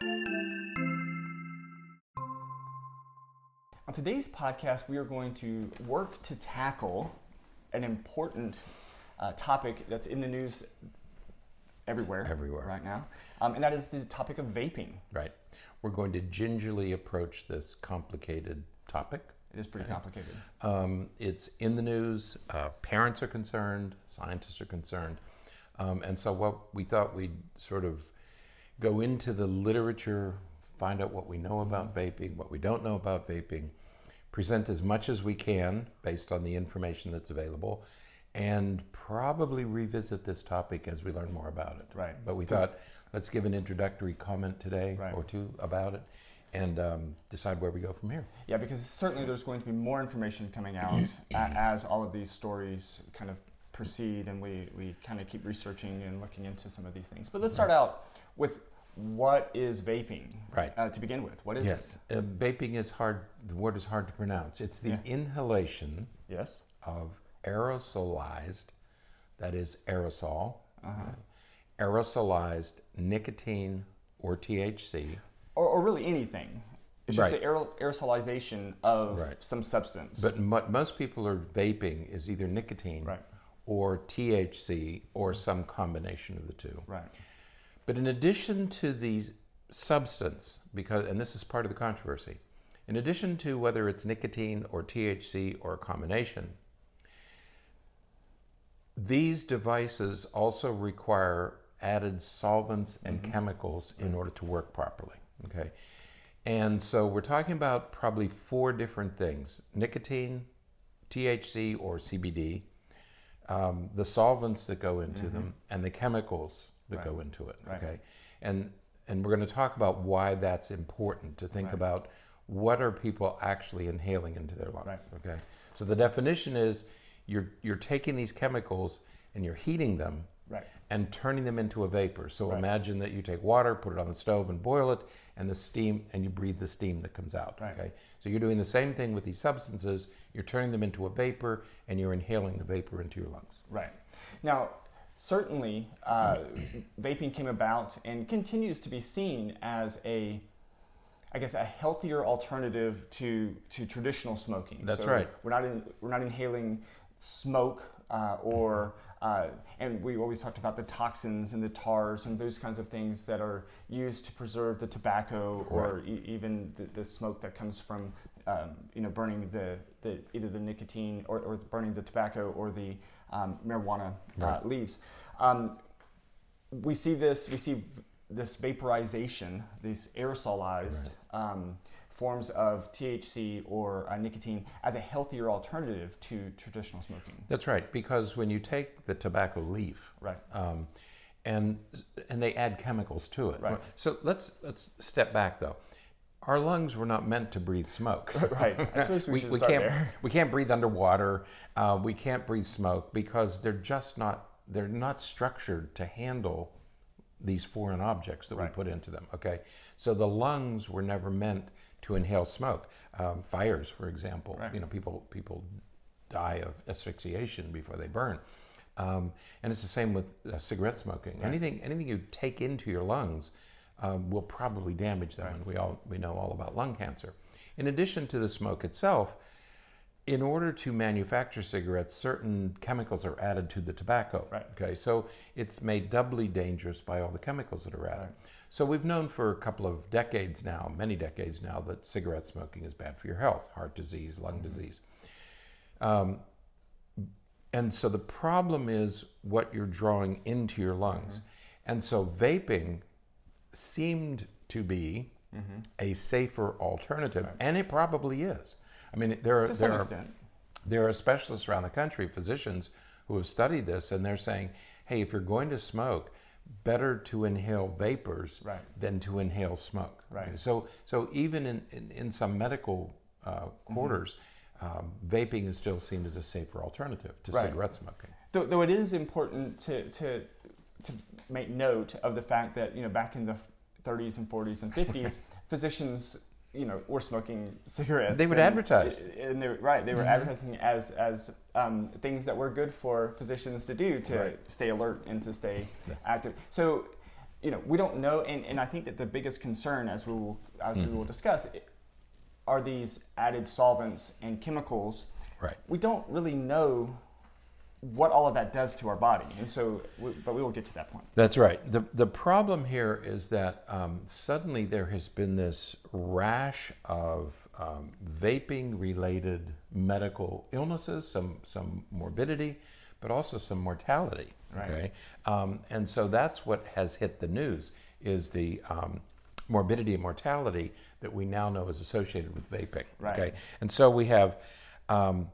On today's podcast, we are going to work to tackle an important uh, topic that's in the news everywhere, everywhere. right now, um, and that is the topic of vaping. Right. We're going to gingerly approach this complicated topic. It is pretty complicated. Um, it's in the news. Uh, parents are concerned. Scientists are concerned. Um, and so, what we thought we'd sort of go into the literature, find out what we know about vaping, what we don't know about vaping, present as much as we can based on the information that's available, and probably revisit this topic as we learn more about it. Right. But we thought let's give an introductory comment today Right. or two about it and um, decide where we go from here. Yeah, because certainly there's going to be more information coming out as all of these stories kind of proceed and we, we kind of keep researching and looking into some of these things. But let's start out with what is vaping Right. uh, to begin with? What is Yes, uh, vaping is hard. The word is hard to pronounce. It's the Yeah. inhalation? Yes. of aerosolized, that is aerosol, Uh-huh. uh, aerosolized nicotine or THC. Or, or really anything. It's just Right. the aer- aerosolization of Right. some substance. But what most people are vaping is either nicotine Right. Or THC or some combination of the two. right. But in addition to the substance, because and this is part of the controversy, in addition to whether it's nicotine or THC or a combination, these devices also require added solvents and mm-hmm. chemicals in order to work properly. Okay. And so we're talking about probably four different things nicotine, THC or CBD, um, the solvents that go into them, and the chemicals that go into it. Right. Okay. And, and we're going to talk about why that's important to think about what are people actually inhaling into their lungs. Right. Okay. So the definition is you're, you're taking these chemicals and you're heating them Right. and turning them into a vapor. So Right. imagine that you take water, put it on the stove, and boil it, and the steam, and you breathe the steam that comes out. Right. Okay. So you're doing the same thing with these substances. You're turning them into a vapor, and you're inhaling the vapor into your lungs. Right. Now, certainly, uh, vaping came about and continues to be seen as a, I guess, a healthier alternative to to traditional smoking. That's So right. We're not in, we're not inhaling smoke uh, or. Uh, and we always talked about the toxins and the tars and those kinds of things that are used to preserve the tobacco or e- even the, the smoke that comes from um, you know burning the, the either the nicotine or, or burning the tobacco or the um, marijuana uh, leaves. Um, we see this. We see this vaporization, these aerosolized um, forms of THC or uh, nicotine as a healthier alternative to traditional smoking. That's right, because when you take the tobacco leaf, Right. um, and and they add chemicals to it. Right. So let's let's step back though. Our lungs were not meant to breathe smoke. Right. I suppose we, should we can't there. we can't breathe underwater. Uh, we can't breathe smoke because they're just not they're not structured to handle these foreign objects that Right. we put into them. Okay, so the lungs were never meant to inhale smoke. Um, fires, for example, Right. you know, people people die of asphyxiation before they burn. Um, and it's the same with uh, cigarette smoking. Anything anything you take into your lungs um, will probably damage them, and we all we know all about lung cancer. In addition to the smoke itself, in order to manufacture cigarettes, certain chemicals are added to the tobacco. Right. Okay, so it's made doubly dangerous by all the chemicals that are added. So we've known for a couple of decades now, many decades now, that cigarette smoking is bad for your health, heart disease, lung mm-hmm. disease. Um, and so the problem is what you're drawing into your lungs. Mm-hmm. And so vaping seemed to be mm-hmm. a safer alternative, and it probably is. I mean, there are To there some are extent. there are specialists around the country, physicians who have studied this, and they're saying, hey, if you're going to smoke, better to inhale vapors Right. than to inhale smoke. Right. So, so even in, in, in some medical uh, quarters, um, vaping is still seen as a safer alternative to Right. cigarette smoking. Though, though it is important to, to, to make note of the fact that, you know, back in the 30s and 40s and 50s, physicians, you know, were smoking cigarettes. They would and- advertise. And they, were- right, they were Mhm. advertising as, as um, things that were good for physicians to do to Right. stay alert and to stay Yeah. active. So you know, we don't know, and, and I think that the biggest concern, as we will as we will discuss, are these added solvents and chemicals. Right. We don't really know what all of that does to our body, and so, but we will get to that point. That's right. the The problem here is that um, suddenly there has been this rash of um, vaping-related medical illnesses, some some morbidity, but also some mortality. Right. Okay, um, and so that's what has hit the news is the um, morbidity and mortality that we now know is associated with vaping. Right. Okay, and so we have. Um,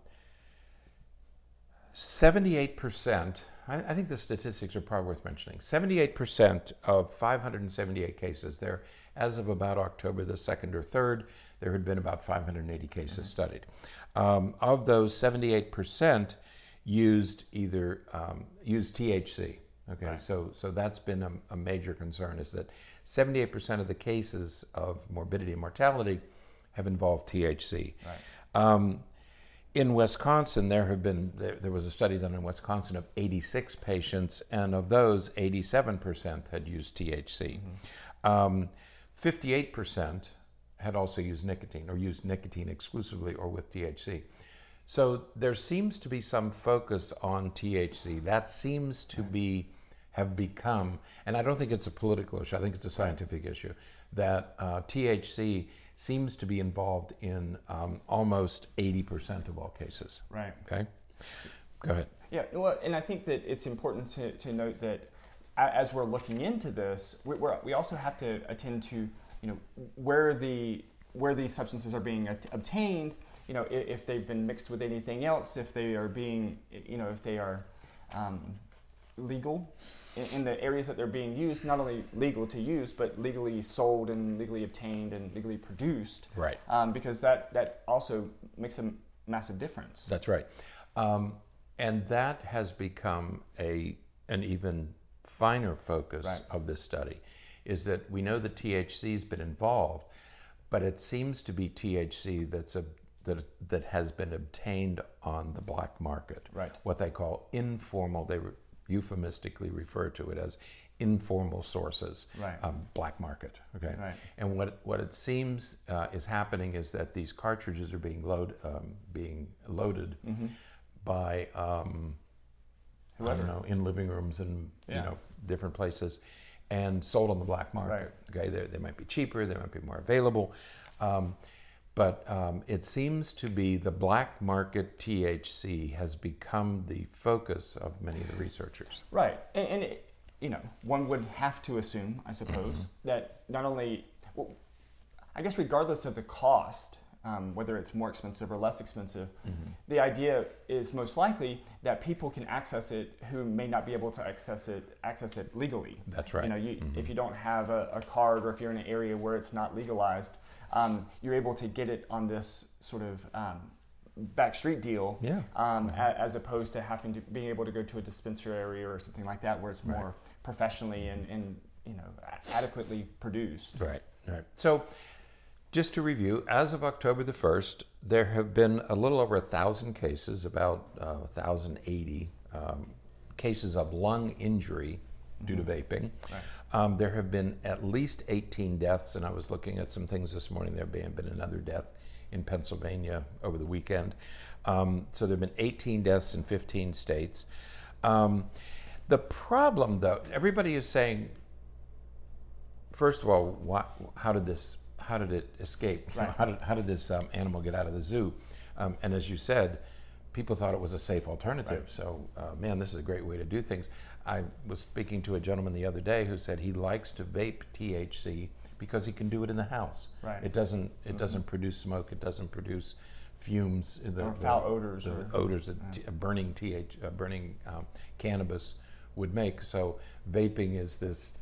78%, I, I think the statistics are probably worth mentioning. 78% of 578 cases there, as of about October the 2nd or 3rd, there had been about 580 cases studied. Um, of those, 78% used either um, used THC. Okay, Right. so so that's been a, a major concern is that 78% of the cases of morbidity and mortality have involved THC. Right. Um, in Wisconsin, there have been there, there was a study done in Wisconsin of 86 patients, and of those, 87% had used THC. Um, 58% had also used nicotine or used nicotine exclusively or with THC. So there seems to be some focus on THC. That seems to be have become, and I don't think it's a political issue. I think it's a scientific issue that uh, THC seems to be involved in um, almost 80% of all cases. Right. Okay, go ahead. Yeah, well, and I think that it's important to, to note that as we're looking into this, we, we're, we also have to attend to, you know, where the where these substances are being at- obtained. You know, if, if they've been mixed with anything else, if they are being, you know, if they are um, legal in, in the areas that they're being used, not only legal to use, but legally sold and legally obtained and legally produced. Right. Um, because that that also makes a massive difference. That's right. Um, and that has become a an even finer focus Right. of this study, is that we know that THC's been involved, but it seems to be THC that's a that that has been obtained on the black market. Right. What they call informal. They re- euphemistically refer to it as informal sources. Right. Um, black market. Okay. Right. And what what it seems uh, is happening is that these cartridges are being load um, being loaded Mm-hmm. by um, I don't know in living rooms and Yeah. you know different places, and sold on the black market. Right. Okay, they, they might be cheaper, they might be more available, um, but um, it seems to be the black market THC has become the focus of many of the researchers. Right, and, and it, you know, one would have to assume, I suppose, that not only, well, I guess, regardless of the cost, um, whether it's more expensive or less expensive, the idea is most likely that people can access it who may not be able to access it access it legally. That's right. You know, you, if you don't have a, a card or if you're in an area where it's not legalized, um, you're able to get it on this sort of um, back street deal. Yeah. Um, a, as opposed to having to being able to go to a dispensary or something like that, where it's Right. more professionally and, and you know adequately produced. Right, right. So, just to review, as of October the 1st, there have been a little over a thousand cases, about uh, 1,080 um, cases of lung injury due to vaping. Right. Um, there have been at least 18 deaths, and I was looking at some things this morning. There may have been another death in Pennsylvania over the weekend. Um, so there have been 18 deaths in 15 states. Um, the problem, though, everybody is saying, first of all, why, how did this? How did it escape? Right. how did how did this um, animal get out of the zoo? Um, and as you said, people thought it was a safe alternative. Right. So, uh, man, this is a great way to do things. I was speaking to a gentleman the other day who said he likes to vape THC because he can do it in the house. Right. It doesn't it doesn't produce smoke. It doesn't produce fumes. The, Or the- foul odors the or- odors that t- burning th uh, burning um, cannabis would make. So vaping is this.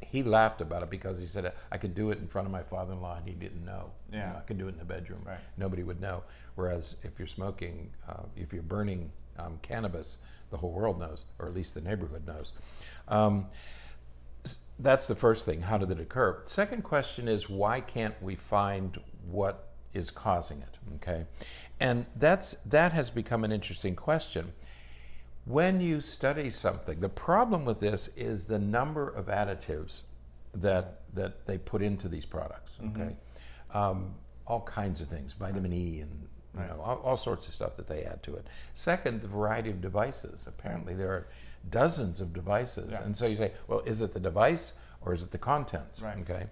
He laughed about it because he said I could do it in front of my father-in-law and he didn't know. You know, I could do it in the bedroom. Right. Nobody would know. Whereas if you're smoking, uh, if you're burning um, cannabis, the whole world knows, or at least the neighborhood knows. Um, that's the first thing. How did it occur? Second question is why can't we find what is causing it? Okay, and that's that has become an interesting question. When you study something, the problem with this is the number of additives that that they put into these products. Mm-hmm. Okay, um, all kinds of things, vitamin E and you Right. know all, all sorts of stuff that they add to it. Second, the variety of devices. Apparently, there are dozens of devices, Yeah. and so you say, well, is it the device or is it the contents? Right. Okay.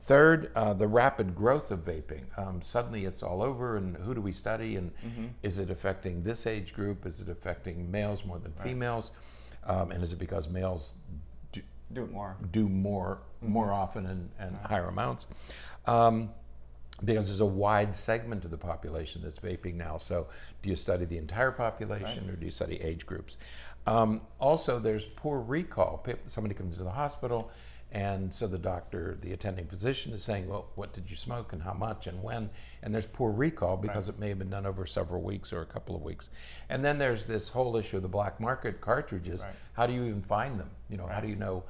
Third, uh, the rapid growth of vaping. Um, suddenly, it's all over, and who do we study? And Mm-hmm. is it affecting this age group? Is it affecting males more than females? Um, and is it because males do, Do it more. do more Mm-hmm. more often and, and higher amounts. Um, because there's a wide segment of the population that's vaping now. So, do you study the entire population or do you study age groups? Um, also, there's poor recall. Somebody comes to the hospital, and so the doctor, the attending physician, is saying, Well, what did you smoke and how much and when? And there's poor recall because it may have been done over several weeks or a couple of weeks. And then there's this whole issue of the black market cartridges. Right. How do you even find them? You know, how do you know?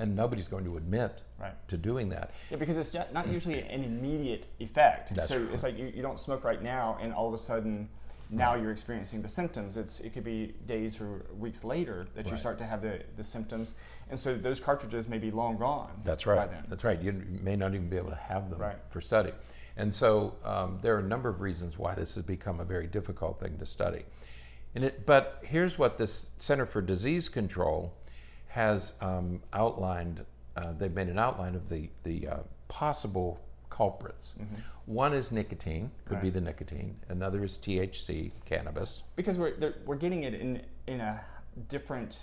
And nobody's going to admit Right. to doing that. Yeah, because it's not usually an immediate effect. That's so right. it's like you, you don't smoke right now, and all of a sudden, now you're experiencing the symptoms. It's it could be days or weeks later that you start to have the, the symptoms, and so those cartridges may be long gone. That's by right. then. That's right. You may not even be able to have them Right. for study. And so um, there are a number of reasons why this has become a very difficult thing to study. And it, but here's what this Center for Disease Control has um, outlined. Uh, they've made an outline of the, the uh, possible culprits. One is nicotine, could be the nicotine. Another is THC, cannabis. because we're we're getting it in in a different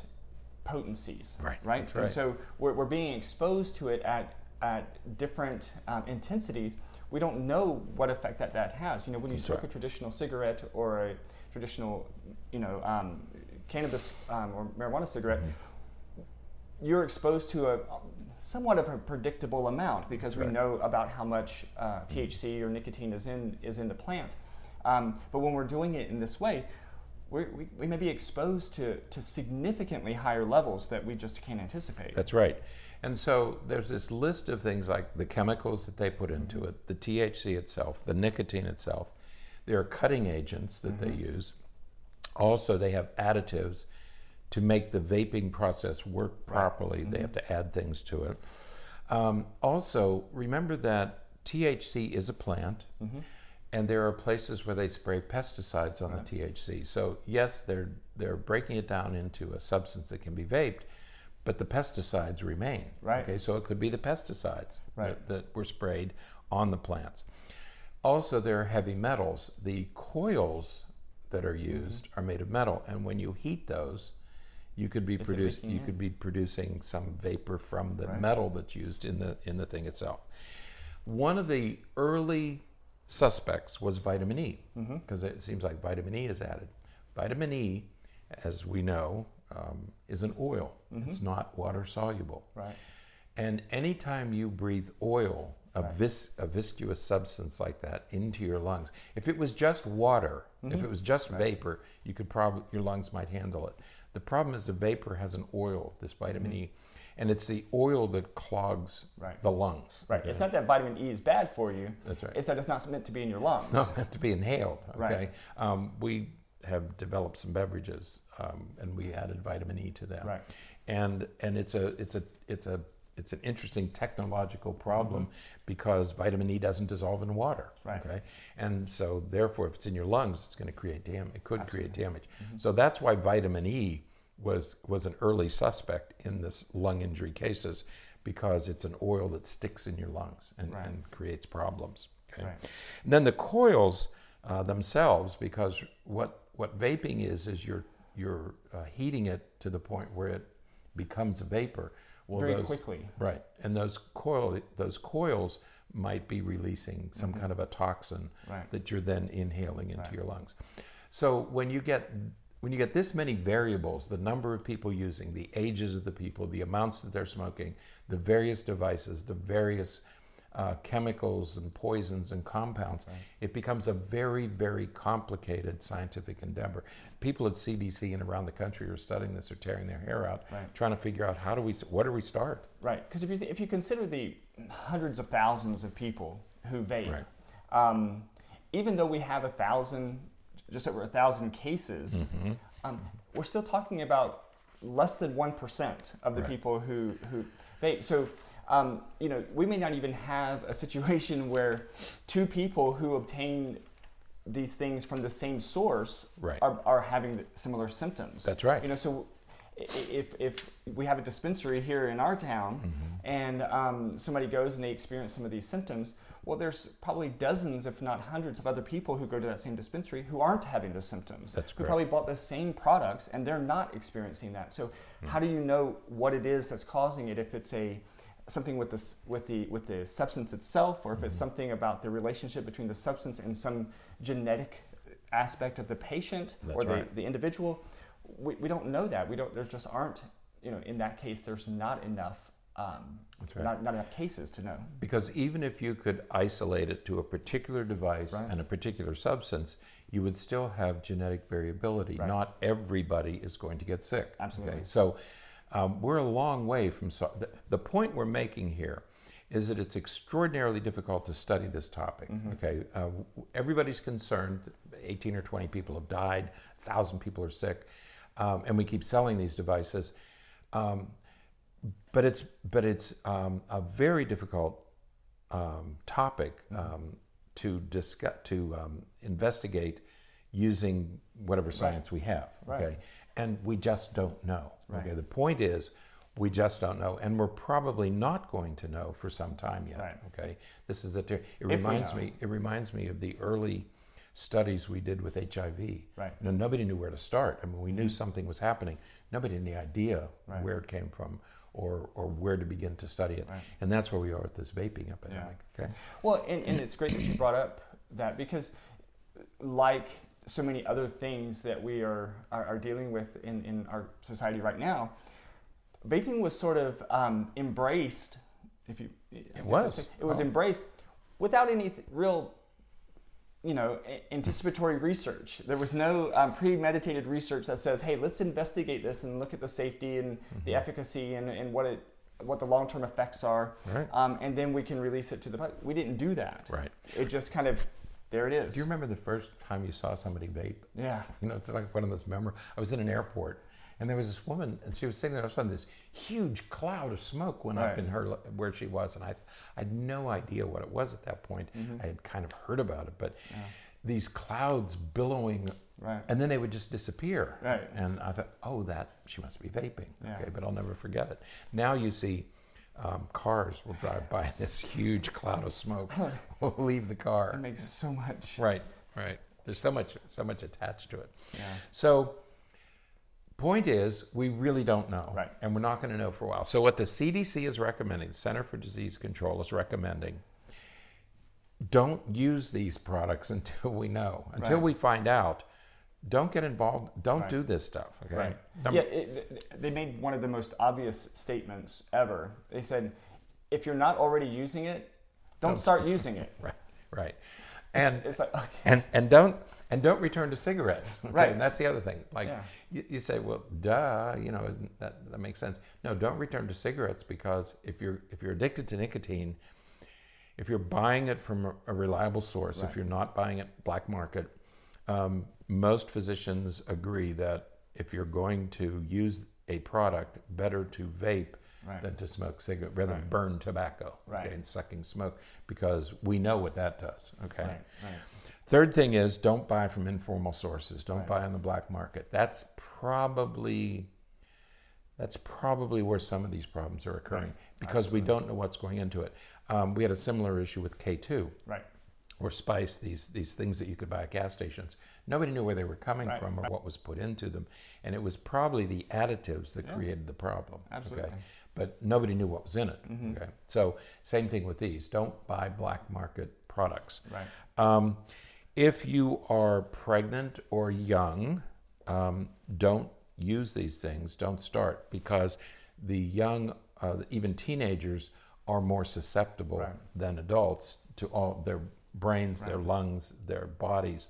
potencies, Right, Right. that's And so we're, we're being exposed to it at at different um, intensities. We don't know what effect that that has. You know, when you That's smoke right. a traditional cigarette or a traditional, you know, um, cannabis um, or marijuana cigarette. Mm-hmm. You're exposed to a somewhat of a predictable amount because we right. know about how much uh, THC or nicotine is in is in the plant. Um, but when we're doing it in this way, we we, we may be exposed to, to significantly higher levels that we just can't anticipate. That's right. And so there's this list of things like the chemicals that they put into it, the THC itself, the nicotine itself. There are cutting agents that they use. Also, they have additives to make the vaping process work properly. They mm-hmm. have to add things to it. Um, also, remember that THC is a plant, mm-hmm. and there are places where they spray pesticides on the THC. So yes, they're they're breaking it down into a substance that can be vaped, but the pesticides remain. Right. Okay, so it could be the pesticides Right. that, that were sprayed on the plants. Also, there are heavy metals. The coils that are mm-hmm. used are made of metal, and when you heat those, you could be leaking you could be producing some vapor from the Right. metal that's used in the in the thing itself. One of the early suspects was vitamin E, Mm-hmm. because it seems like vitamin E is added. Vitamin E, as we know, um, is an oil. It's not water soluble. Right. And anytime you breathe oil, a, vis, a viscous substance like that, into your lungs, if it was just water, if it was just vapor, you could probably your lungs might handle it. The problem is the vapor has an oil, this vitamin E, and it's the oil that clogs Right. the lungs. Right. It's not that vitamin E is bad for you. That's right. It's that it's not meant to be in your lungs. It's not meant to be inhaled. Okay, Right. um, we have developed some beverages, um, and we added vitamin E to them. Right. And and it's a it's a it's a it's an interesting technological problem because vitamin E doesn't dissolve in water. Mm-hmm. Right. Okay. And so therefore, if it's in your lungs, it's going to create damage. It could create damage. So that's why vitamin E was was an early suspect in this lung injury cases because it's an oil that sticks in your lungs and, Right. and creates problems. Okay. Right. And then the coils uh, themselves, because what what vaping is is you're you're uh, heating it to the point where it becomes a vapor. Well, Very those, quickly. right? And those coil those coils might be releasing some kind of a toxin Mm-hmm. Right. that you're then inhaling into Right. your lungs. So when you get when you get this many variables, the number of people using, the ages of the people, the amounts that they're smoking, the various devices, the various uh, chemicals and poisons and compounds, it becomes a very, very complicated scientific endeavor. People at CDC and around the country are studying this, are tearing their hair out, Right. trying to figure out how do we, what do we start? Right, because if you, th- if you consider the hundreds of thousands of people who vape, Right. um, even though we have a thousand, just over a thousand cases, Mm-hmm. um, we're still talking about less than one percent of the Right. people who who vape. So um, you know, we may not even have a situation where two people who obtain these things from the same source Right. are, are having similar symptoms. That's right. You know, so if, if we have a dispensary here in our town Mm-hmm. and um, somebody goes and they experience some of these symptoms, well, there's probably dozens, if not hundreds, of other people who go to that same dispensary who aren't having those symptoms. That's who probably bought the same products and they're not experiencing that. So, Hmm. how do you know what it is that's causing it? If it's a something with the with the with the substance itself, or if Mm-hmm. it's something about the relationship between the substance and some genetic aspect of the patient or the, right. the individual, we, we don't know that. We don't. There just aren't. You know, in that case, there's not enough. Um, That's right. not, not enough cases to know. Because even if you could isolate it to a particular device Right. and a particular substance, you would still have genetic variability. Not everybody is going to get sick. Absolutely. So um, we're a long way from. So- the, the point we're making here is that it's extraordinarily difficult to study this topic. Mm-hmm. Okay, uh, everybody's concerned. 18 or 20 people have died. 1,000 people are sick, um, and we keep selling these devices. Um, but it's but it's um, a very difficult um, topic um, to discuss to um, investigate using whatever science we have. Right. Okay, and we just don't know. Right. Okay, the point is. We just don't know, and we're probably not going to know for some time yet. Right. Okay, this is a. Ter- it we reminds me. It reminds me of the early studies we did with HIV. Right. You know, nobody knew where to start. I mean, we knew mm-hmm. something was happening. Nobody had any idea Right. where it came from or, or where to begin to study it. Right. And that's where we are with this vaping epidemic. Okay. Well, and, and it's great that you brought up that because, like so many other things that we are, are, are dealing with in, in our society right now, vaping was sort of um, embraced. If you, I guess was. It was Oh. embraced without any th- real, you know, a- anticipatory research. There was no um, premeditated research that says, "Hey, let's investigate this and look at the safety and the Mm-hmm. efficacy and, and what it, what the long-term effects are." Right. um, and then we can release it to the public. We didn't do that. Right. It just kind of, there it is. Do you remember the first time you saw somebody vape? yeah. You know, it's like one of those memorable. I was in an airport, and there was this woman, and she was sitting there. All of a sudden, this huge cloud of smoke went Right. up in her where she was, and I, I had no idea what it was at that point. Mm-hmm. I had kind of heard about it, but these clouds billowing, Right. and then they would just disappear. Right. And I thought, oh, that she must be vaping. Yeah. Okay, but I'll never forget it. Now you see. Um, cars will drive by this huge cloud of smoke will leave the car. It makes so much. Right, right. There's so much, so much attached to it. Yeah. So, point is, we really don't know, Right. and we're not going to know for a while. So, what the CDC is recommending, the Center for Disease Control is recommending, don't use these products until we know, until Right. we find out. Don't get involved. Don't Right. do this stuff. Okay. Right. Yeah, it, they made one of the most obvious statements ever. They said, if you're not already using it, don't Don't. start using it. Right. Right. And It's like, okay. and and don't and don't return to cigarettes. Okay? Right. And that's the other thing. Like Yeah. you, you say, well, duh, you know that that makes sense. No, don't return to cigarettes because if you're if you're addicted to nicotine, if you're buying it from a, a reliable source, Right. if you're not buying it black market, um, most physicians agree that if you're going to use a product, better to vape Right. than to smoke cigarette, rather than Right. burn tobacco, Right. okay, and sucking smoke, because we know what that does. Okay. Third thing is don't buy from informal sources. Don't buy on the black market. That's probably that's probably where some of these problems are occurring because we don't know what's going into it. Um, we had a similar issue with K2 Right. Or Spice, these these things that you could buy at gas stations. Nobody knew where they were coming Right. from or what was put into them, and it was probably the additives that Yeah. created the problem. Absolutely. Okay? But nobody knew what was in it. Mhm. Okay. So same thing with these. Don't buy black market products. Right. Um, if you are pregnant or young, um, don't use these things. Don't start because the young, uh, even teenagers, are more susceptible Right. than adults to all their brains, their lungs, their bodies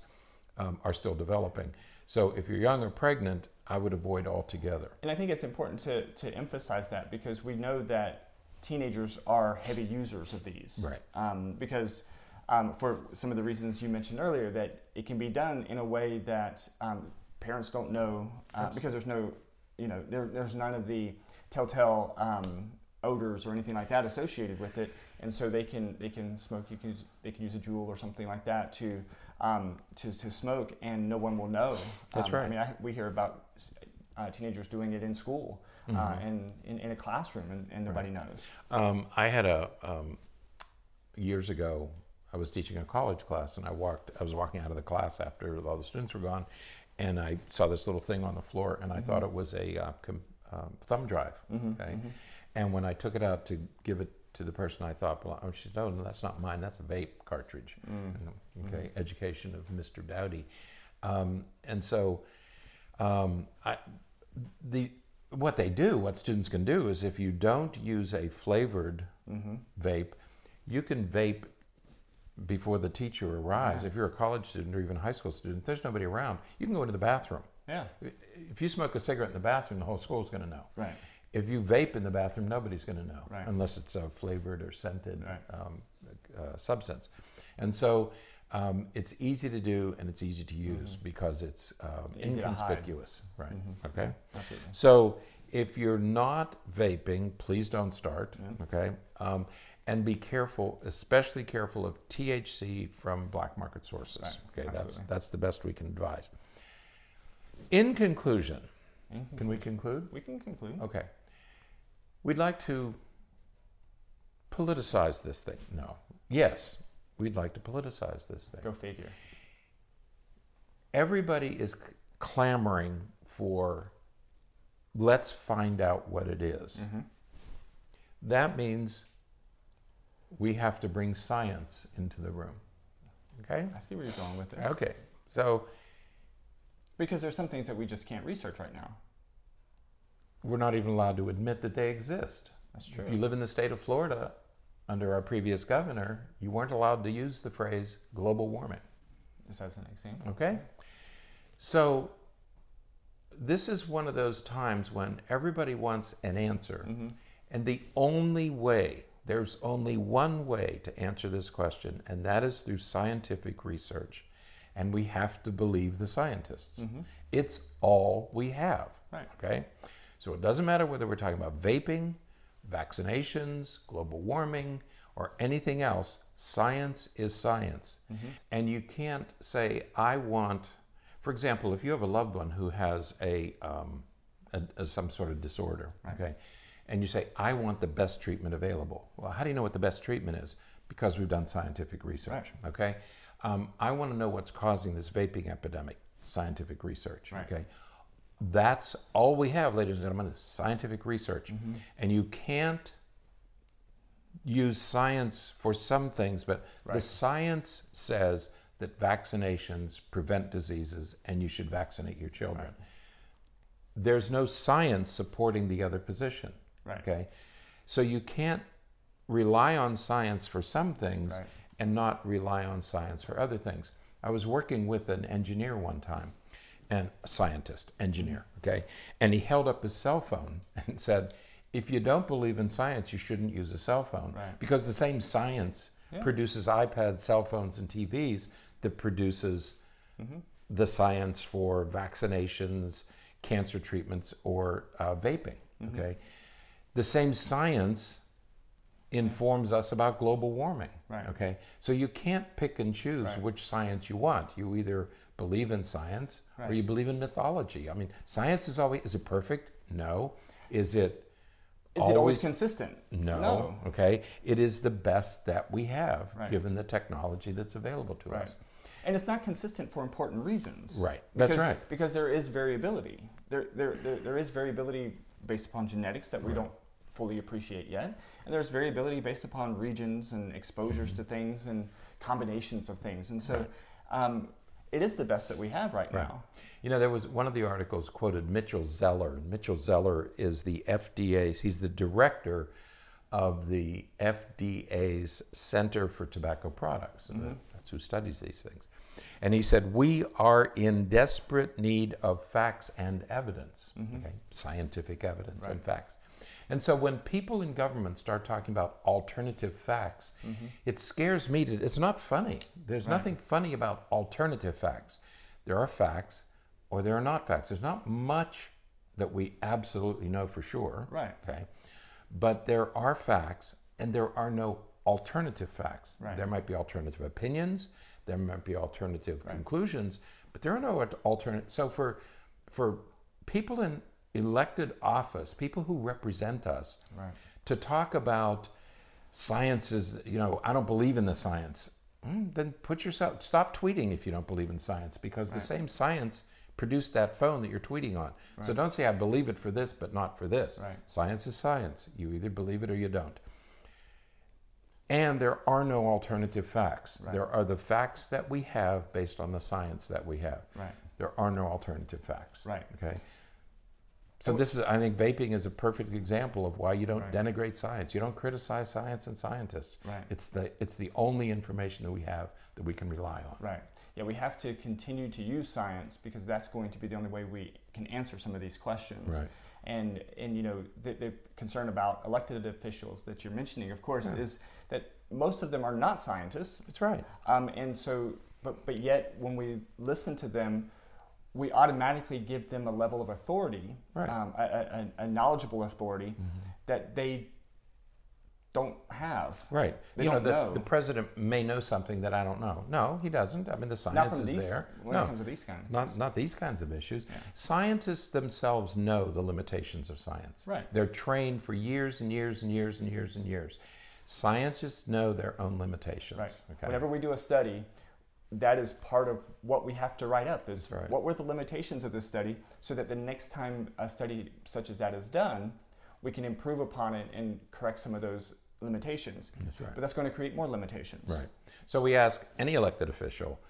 um, are still developing. So if you're young or pregnant, I would avoid altogether. And I think it's important to, to emphasize that because we know that teenagers are heavy users of these. Right. Um, because um, for some of the reasons you mentioned earlier, that it can be done in a way that um, parents don't know uh, because there's no, you know, there, there's none of the telltale um, odors or anything like that associated with it, and so they can they can smoke. You can use, they can use a Juul or something like that to um, to, to smoke, and no one will know. That's Um, right. I mean, I, we hear about uh, teenagers doing it in school uh, Mm-hmm. and in, in a classroom, and, and nobody knows. Um, I had a um, years ago. I was teaching a college class, and I walked. I was walking out of the class after all the students were gone, and I saw this little thing on the floor, and I thought it was a uh, com- um, thumb drive. Okay, and when I took it out to give it to the person, I thought, well, oh, she said, "Oh, no, that's not mine. That's a vape cartridge." And, Okay, education of Mr. Dowdy, um, and so um, I, the what they do, what students can do, is if you don't use a flavored vape, you can vape before the teacher arrives. If you're a college student or even a high school student, there's nobody around, you can go into the bathroom. Yeah. If you smoke a cigarette in the bathroom, the whole school's going to know. Right. If you vape in the bathroom, nobody's going to know, Right. unless it's a flavored or scented Right. um, uh, substance. And so um, it's easy to do and it's easy to use because it's um, Mm-hmm. Easy to hide. inconspicuous. Right. Okay. Absolutely. So if you're not vaping, please don't start. Yeah. Okay. Um, and be careful, especially careful of THC from black market sources. Right. Okay, that's Absolutely. that's the best we can advise. In conclusion, In can we conclude? We can conclude. Okay. We'd like to politicize this thing. No. Yes, we'd like to politicize this thing. Go figure. Everybody is c- clamoring for let's find out what it is. Mm-hmm. That means we have to bring science into the room. Okay? I see where you're going with this. Okay. So Because there's some things that we just can't research right now. We're not even allowed to admit that they exist. That's true. If you live in the state of Florida, under our previous governor, you weren't allowed to use the phrase global warming. Just as an example. Okay? So, this is one of those times when everybody wants an answer. Mm-hmm. And the only way, there's only one way to answer this question, and that is through scientific research. And we have to believe the scientists. It's all we have. Right. Okay? So it doesn't matter whether we're talking about vaping, vaccinations, global warming, or anything else, science is science. And you can't say, I want, for example, if you have a loved one who has a, um, a, a- some sort of disorder, okay, and you say, I want the best treatment available. Well, how do you know what the best treatment is? Because we've done scientific research, okay? Um, I want to know what's causing this vaping epidemic, scientific research, Right. okay? That's all we have, ladies and gentlemen, is scientific research. Mm-hmm. And you can't use science for some things, but the science says that vaccinations prevent diseases and you should vaccinate your children. There's no science supporting the other position. Right. Okay. So you can't rely on science for some things Right. and not rely on science for other things. I was working with an engineer one time, and a scientist, engineer, okay? And he held up his cell phone and said, if you don't believe in science, you shouldn't use a cell phone. Right. Because the same science Yeah. produces iPads, cell phones, and TVs that produces Mm-hmm. the science for vaccinations, cancer treatments, or uh, vaping. Mm-hmm. Okay, the same science informs us about global warming. Right. Okay, so you can't pick and choose Right. which science you want. You either believe in science or you believe in mythology. I mean, science is always is it perfect? No. Is it? Is it always always- consistent? No. Okay, it is the best that we have Right. given the technology that's available to Right. us. And it's not consistent for important reasons. Right. That's Because- right. Because there is variability. There, there, there, there is variability based upon genetics that we Right. don't fully appreciate yet. And there's variability based upon regions and exposures to things and combinations of things. And so Mm-hmm. Right. um, it is the best that we have right, Right. now. You know, there was one of the articles quoted Mitchell Zeller. Mitchell Zeller is the FDA's, he's the director of the FDA's Center for Tobacco Products. And that's who studies these things. And he said, We are in desperate need of facts and evidence, okay? scientific evidence and facts. And so when people in government start talking about alternative facts, mm-hmm. it scares me to it's not funny. There's Right. nothing funny about alternative facts. There are facts or there are not facts. There's not much that we absolutely know for sure. Right. Okay. But there are facts, and there are no alternative facts. Right. There might be alternative opinions, there might be alternative Right. conclusions, but there are no alternate. So for for people in elected office, people who represent us, Right. to talk about science is, you know, I don't believe in the science. Mm, then put yourself, stop tweeting if you don't believe in science because the same science produced that phone that you're tweeting on. So don't say, I believe it for this, but not for this. Right. Science is science. You either believe it or you don't. And there are no alternative facts. Right. There are the facts that we have based on the science that we have. Right. There are no alternative facts. Right. Okay. So this is, I think, vaping is a perfect example of why you don't Right. denigrate science. You don't criticize science and scientists. Right. It's the it's the only information that we have that we can rely on. Right. Yeah, we have to continue to use science because that's going to be the only way we can answer some of these questions. Right. And and you know the, the concern about elected officials that you're mentioning, of course, Yeah. is that most of them are not scientists, That's right. um, and so but but yet when we listen to them, we automatically give them a level of authority, Right. um, a, a, a knowledgeable authority that they don't have. Right. They you know the, know. the president may know something that I don't know. No, he doesn't. I mean, the science is these there. when no. it comes to these kind of Not, not these kinds of issues. Yeah. Scientists themselves know the limitations of science. Right. They're trained for years and years and years and years and years. Scientists know their own limitations. Right. Okay. Whenever we do a study, that is part of what we have to write up is right. what were the limitations of this study so that the next time a study such as that is done, we can improve upon it and correct some of those limitations. That's right. But that's going to create more limitations. Right. So we ask any elected official,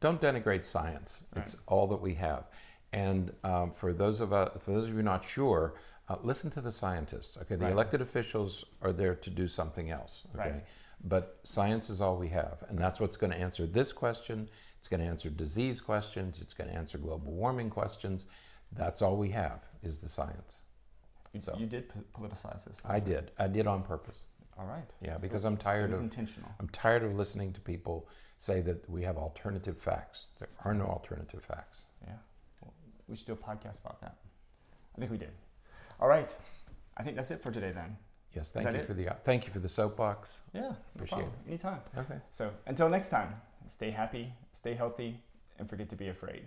don't denigrate science. It's all that we have. And um, for those of us, for those of you not sure, uh, listen to the scientists. Okay, the Right. elected officials are there to do something else. Okay, Right. But science is all we have, and that's what's going to answer this question. It's going to answer disease questions. It's going to answer global warming questions. That's all we have is the science. You, So- you did po- politicize this. I did. I did on purpose. All right. Yeah, because I'm It tired was of intentional. I'm tired of listening to people say that we have alternative facts. There are no alternative facts. Yeah. Well, we should do a podcast about that. I think we did. All right. I think that's it for today then. Yes, thank you it? for the thank you for the soapbox. Yeah. No Appreciate problem. Anytime. Okay. So until next time, stay happy, stay healthy, and forget to be afraid.